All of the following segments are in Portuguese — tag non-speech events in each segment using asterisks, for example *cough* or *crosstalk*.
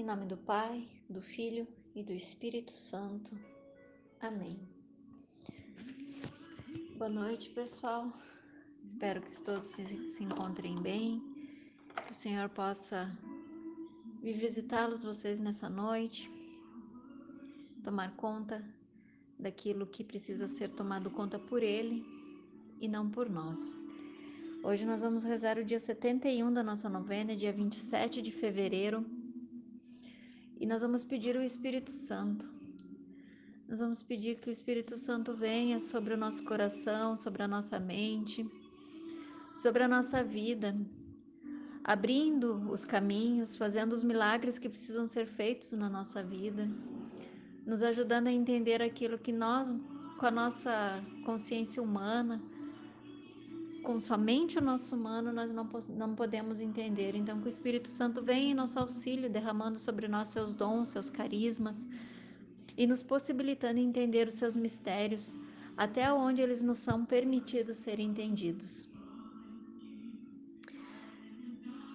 Em nome do Pai, do Filho e do Espírito Santo. Amém. Boa noite, pessoal. Espero que todos se, encontrem bem, que o Senhor possa vir visitá-los vocês nessa noite, tomar conta daquilo que precisa ser tomado conta por Ele e não por nós. Hoje nós vamos rezar o dia 71 da nossa novena, dia 27 de fevereiro e nós vamos pedir o Espírito Santo. Nós vamos pedir que o Espírito Santo venha sobre o nosso coração, sobre a nossa mente, sobre a nossa vida, abrindo os caminhos, fazendo os milagres que precisam ser feitos na nossa vida, nos ajudando a entender aquilo que nós, com a nossa consciência humana, com somente o nosso humano nós não, não podemos entender. Então, que o Espírito Santo venha em nosso auxílio, derramando sobre nós seus dons, seus carismas e nos possibilitando entender os seus mistérios, até onde eles nos são permitidos ser entendidos.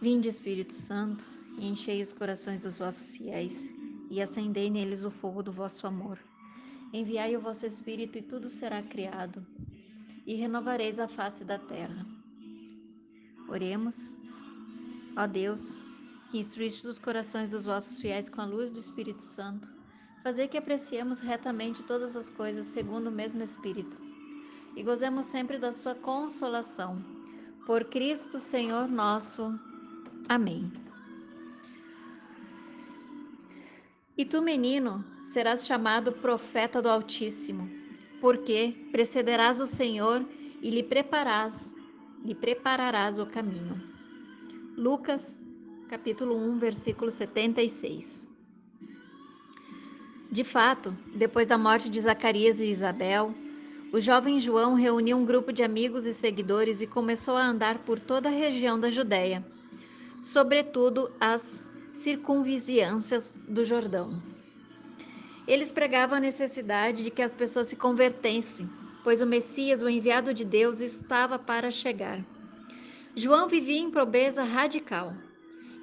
Vinde, Espírito Santo, e enchei os corações dos vossos fiéis, e acendei neles o fogo do vosso amor. Enviai o vosso Espírito, e tudo será criado e renovareis a face da terra. Oremos. Ó Deus, que instruíste os corações dos vossos fiéis com a luz do Espírito Santo, fazer que apreciemos retamente todas as coisas segundo o mesmo Espírito e gozemos sempre da sua consolação. Por Cristo Senhor nosso. Amém. E tu, menino, serás chamado profeta do Altíssimo porque precederás o Senhor e lhe lhe prepararás o caminho. Lucas, capítulo 1, versículo 76. De fato, depois da morte de Zacarias e Isabel, o jovem João reuniu um grupo de amigos e seguidores e começou a andar por toda a região da Judéia, sobretudo as circunvizinhanças do Jordão. Eles pregavam a necessidade de que as pessoas se convertessem, pois o Messias, o enviado de Deus, estava para chegar. João vivia em pobreza radical,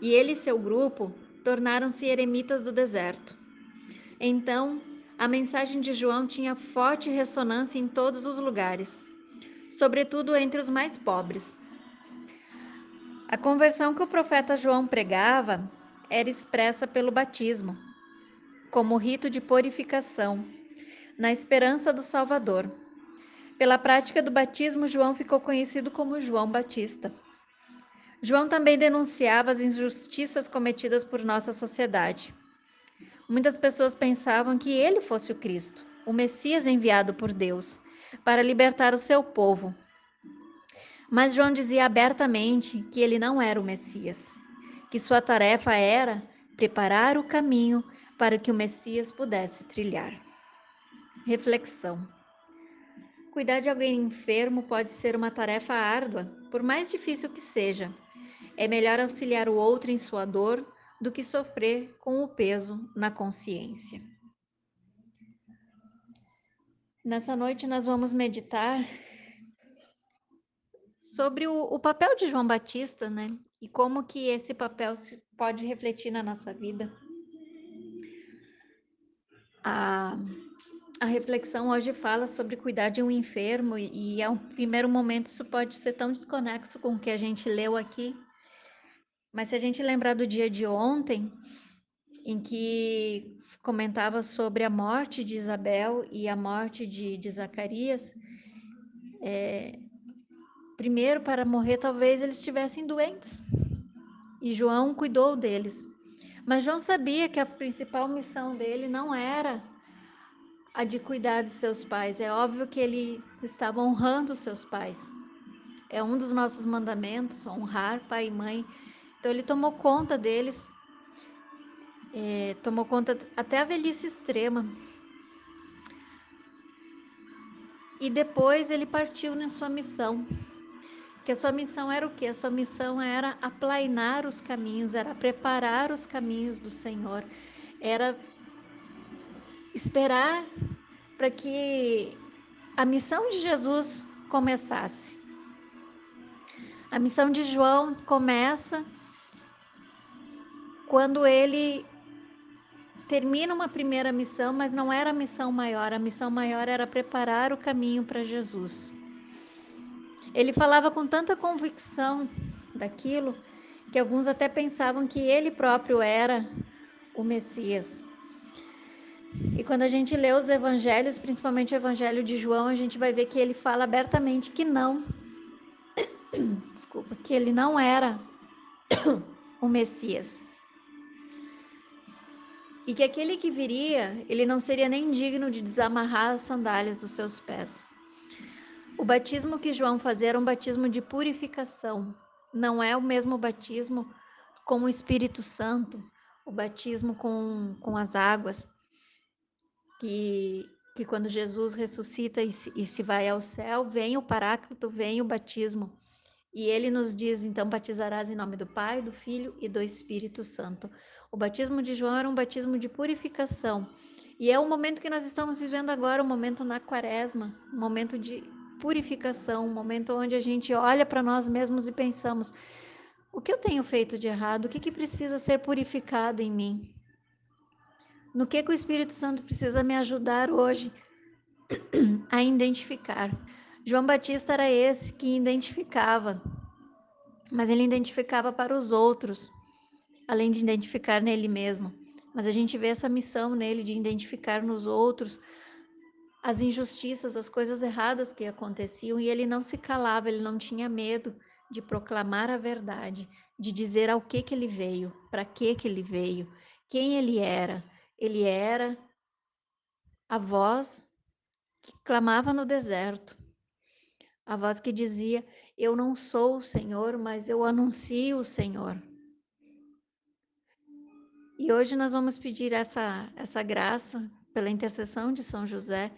e ele e seu grupo tornaram-se eremitas do deserto. Então, a mensagem de João tinha forte ressonância em todos os lugares, sobretudo entre os mais pobres. A conversão que o profeta João pregava era expressa pelo batismo como rito de purificação, na esperança do Salvador. Pela prática do batismo, João ficou conhecido como João Batista. João também denunciava as injustiças cometidas por nossa sociedade. Muitas pessoas pensavam que ele fosse o Cristo, o Messias enviado por Deus, para libertar o seu povo. Mas João dizia abertamente que ele não era o Messias, que sua tarefa era preparar o caminho para que o Messias pudesse trilhar. Reflexão: Cuidar de alguém enfermo pode ser uma tarefa árdua, por mais difícil que seja. É melhor auxiliar o outro em sua dor do que sofrer com o peso na consciência. Nessa noite nós vamos meditar sobre o, o, papel de João Batista, né? E como que esse papel pode refletir na nossa vida a, a reflexão hoje fala sobre cuidar de um enfermo e, e, a um primeiro momento isso pode ser tão desconexo com o que a gente leu aqui. Mas se a gente lembrar do dia de ontem, em que comentava sobre a morte de Isabel e a morte de, de Zacarias, é, primeiro para morrer talvez eles estivessem doentes e João cuidou deles. Mas João sabia que a principal missão dele não era a de cuidar de seus pais. É óbvio que ele estava honrando seus pais. É um dos nossos mandamentos, honrar pai e mãe. Então ele tomou conta deles, é, tomou conta até a velhice extrema. E depois ele partiu na sua missão que a sua missão era o quê? A sua missão era aplainar os caminhos, era preparar os caminhos do Senhor, era esperar para que a missão de Jesus começasse. A missão de João começa quando ele termina uma primeira missão, mas não era a missão maior. A missão maior era preparar o caminho para Jesus. Ele falava com tanta convicção daquilo que alguns até pensavam que ele próprio era o Messias. E quando a gente lê os evangelhos, principalmente o evangelho de João, a gente vai ver que ele fala abertamente que não. *coughs* Desculpa, que ele não era *coughs* o Messias. E que aquele que viria, ele não seria nem digno de desamarrar as sandálias dos seus pés. O batismo que João fazia era um batismo de purificação. Não é o mesmo batismo com o Espírito Santo, o batismo com, com as águas, que, que quando Jesus ressuscita e se, e se vai ao céu, vem o Paráclito, vem o batismo. E ele nos diz, então, batizarás em nome do Pai, do Filho e do Espírito Santo. O batismo de João era um batismo de purificação. E é o momento que nós estamos vivendo agora, o um momento na quaresma, um momento de purificação, um momento onde a gente olha para nós mesmos e pensamos: o que eu tenho feito de errado? O que, que precisa ser purificado em mim? No que, que o Espírito Santo precisa me ajudar hoje a identificar? João Batista era esse que identificava, mas ele identificava para os outros, além de identificar nele mesmo. Mas a gente vê essa missão nele de identificar nos outros as injustiças, as coisas erradas que aconteciam, e ele não se calava, ele não tinha medo de proclamar a verdade, de dizer ao que que ele veio, para que que ele veio, quem ele era. Ele era a voz que clamava no deserto, a voz que dizia: Eu não sou o Senhor, mas eu anuncio o Senhor. E hoje nós vamos pedir essa, essa graça pela intercessão de São José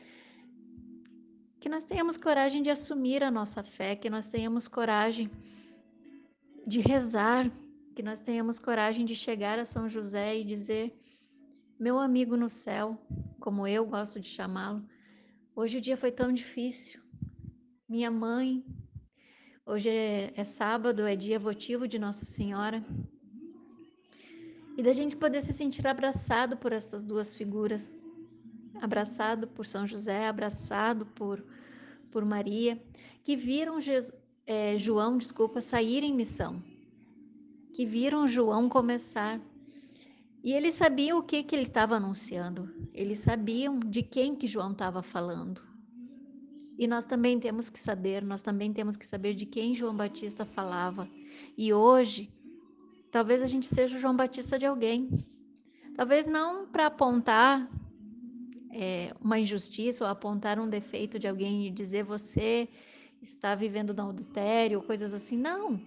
que nós tenhamos coragem de assumir a nossa fé, que nós tenhamos coragem de rezar, que nós tenhamos coragem de chegar a São José e dizer: Meu amigo no céu, como eu gosto de chamá-lo, hoje o dia foi tão difícil. Minha mãe, hoje é, é sábado, é dia votivo de Nossa Senhora. E da gente poder se sentir abraçado por essas duas figuras, abraçado por São José, abraçado por por Maria, que viram Jesus, é, João, desculpa, sair em missão, que viram João começar. E eles sabiam o que, que ele estava anunciando, eles sabiam de quem que João estava falando. E nós também temos que saber, nós também temos que saber de quem João Batista falava. E hoje, talvez a gente seja João Batista de alguém. Talvez não para apontar é, uma injustiça ou apontar um defeito de alguém e dizer você está vivendo no adultério, coisas assim. Não.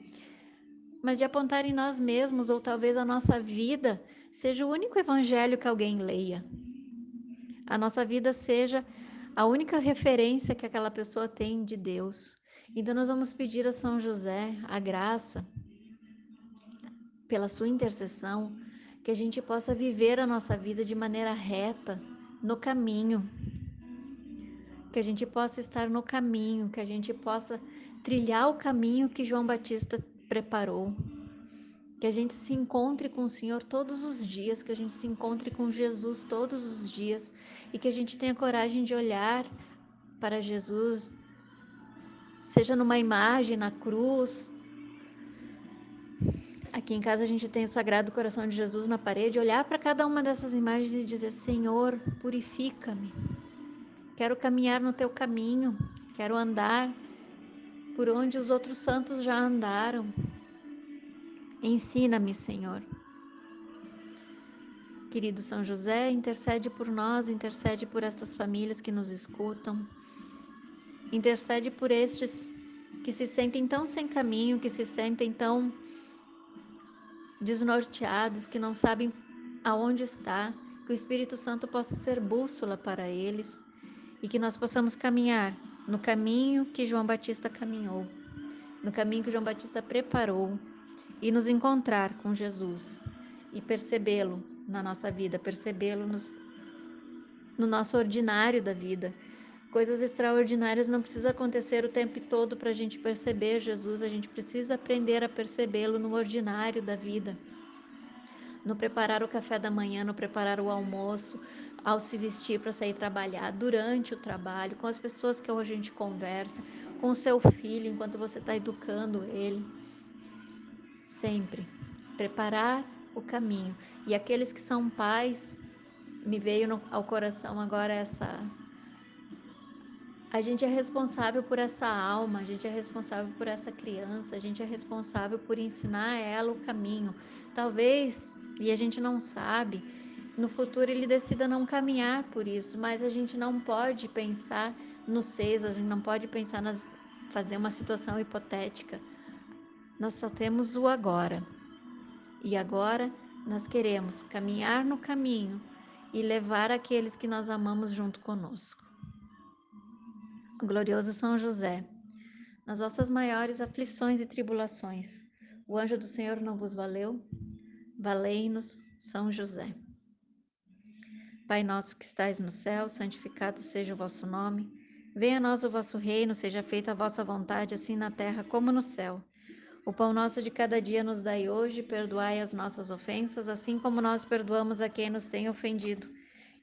Mas de apontar em nós mesmos, ou talvez a nossa vida seja o único evangelho que alguém leia. A nossa vida seja a única referência que aquela pessoa tem de Deus. Então, nós vamos pedir a São José a graça, pela sua intercessão, que a gente possa viver a nossa vida de maneira reta, no caminho. Que a gente possa estar no caminho, que a gente possa trilhar o caminho que João Batista preparou. Que a gente se encontre com o Senhor todos os dias, que a gente se encontre com Jesus todos os dias e que a gente tenha coragem de olhar para Jesus, seja numa imagem, na cruz, Aqui em casa a gente tem o Sagrado Coração de Jesus na parede, olhar para cada uma dessas imagens e dizer: Senhor, purifica-me. Quero caminhar no teu caminho, quero andar por onde os outros santos já andaram. Ensina-me, Senhor. Querido São José, intercede por nós, intercede por estas famílias que nos escutam, intercede por estes que se sentem tão sem caminho, que se sentem tão desnorteados, que não sabem aonde está, que o Espírito Santo possa ser bússola para eles e que nós possamos caminhar no caminho que João Batista caminhou, no caminho que João Batista preparou e nos encontrar com Jesus e percebê-lo na nossa vida, percebê-lo no nosso ordinário da vida. Coisas extraordinárias não precisa acontecer o tempo todo para a gente perceber Jesus, a gente precisa aprender a percebê-lo no ordinário da vida, no preparar o café da manhã, no preparar o almoço, ao se vestir para sair trabalhar, durante o trabalho, com as pessoas que hoje a gente conversa, com o seu filho enquanto você está educando ele. Sempre preparar o caminho. E aqueles que são pais, me veio no, ao coração agora essa a gente é responsável por essa alma, a gente é responsável por essa criança, a gente é responsável por ensinar ela o caminho. Talvez, e a gente não sabe, no futuro ele decida não caminhar por isso, mas a gente não pode pensar no seis, a gente não pode pensar nas fazer uma situação hipotética. Nós só temos o agora. E agora nós queremos caminhar no caminho e levar aqueles que nós amamos junto conosco. Glorioso São José, nas vossas maiores aflições e tribulações, o anjo do Senhor não vos valeu? Valei-nos, São José. Pai nosso que estais no céu, santificado seja o vosso nome. Venha a nós o vosso reino, seja feita a vossa vontade, assim na terra como no céu. O pão nosso de cada dia nos dai hoje, perdoai as nossas ofensas, assim como nós perdoamos a quem nos tem ofendido.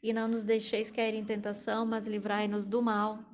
E não nos deixeis cair em tentação, mas livrai-nos do mal.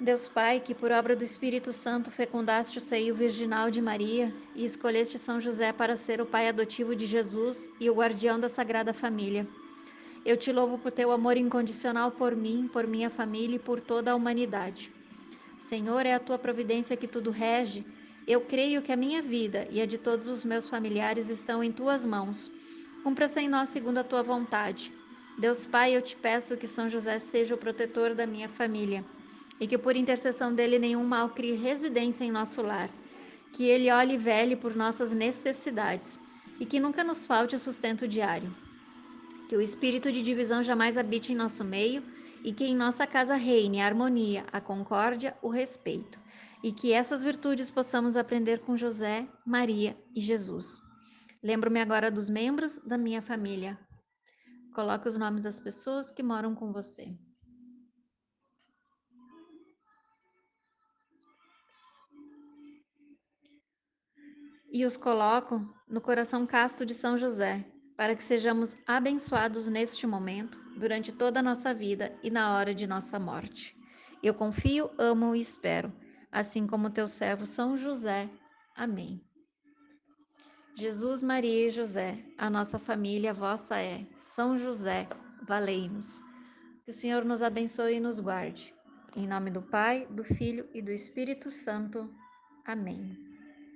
Deus Pai, que por obra do Espírito Santo fecundaste o seio virginal de Maria e escolheste São José para ser o pai adotivo de Jesus e o guardião da Sagrada Família. Eu te louvo por teu amor incondicional por mim, por minha família e por toda a humanidade. Senhor, é a tua providência que tudo rege. Eu creio que a minha vida e a de todos os meus familiares estão em tuas mãos. Cumpra-se em nós segundo a tua vontade. Deus Pai, eu te peço que São José seja o protetor da minha família e que por intercessão dele nenhum mal crie residência em nosso lar. Que ele olhe e vele por nossas necessidades e que nunca nos falte o sustento diário. Que o espírito de divisão jamais habite em nosso meio e que em nossa casa reine a harmonia, a concórdia, o respeito. E que essas virtudes possamos aprender com José, Maria e Jesus. Lembro-me agora dos membros da minha família. Coloque os nomes das pessoas que moram com você. E os coloco no coração casto de São José, para que sejamos abençoados neste momento, durante toda a nossa vida e na hora de nossa morte. Eu confio, amo e espero, assim como teu servo São José. Amém. Jesus, Maria e José, a nossa família vossa é. São José, valei-nos. Que o Senhor nos abençoe e nos guarde. Em nome do Pai, do Filho e do Espírito Santo. Amém.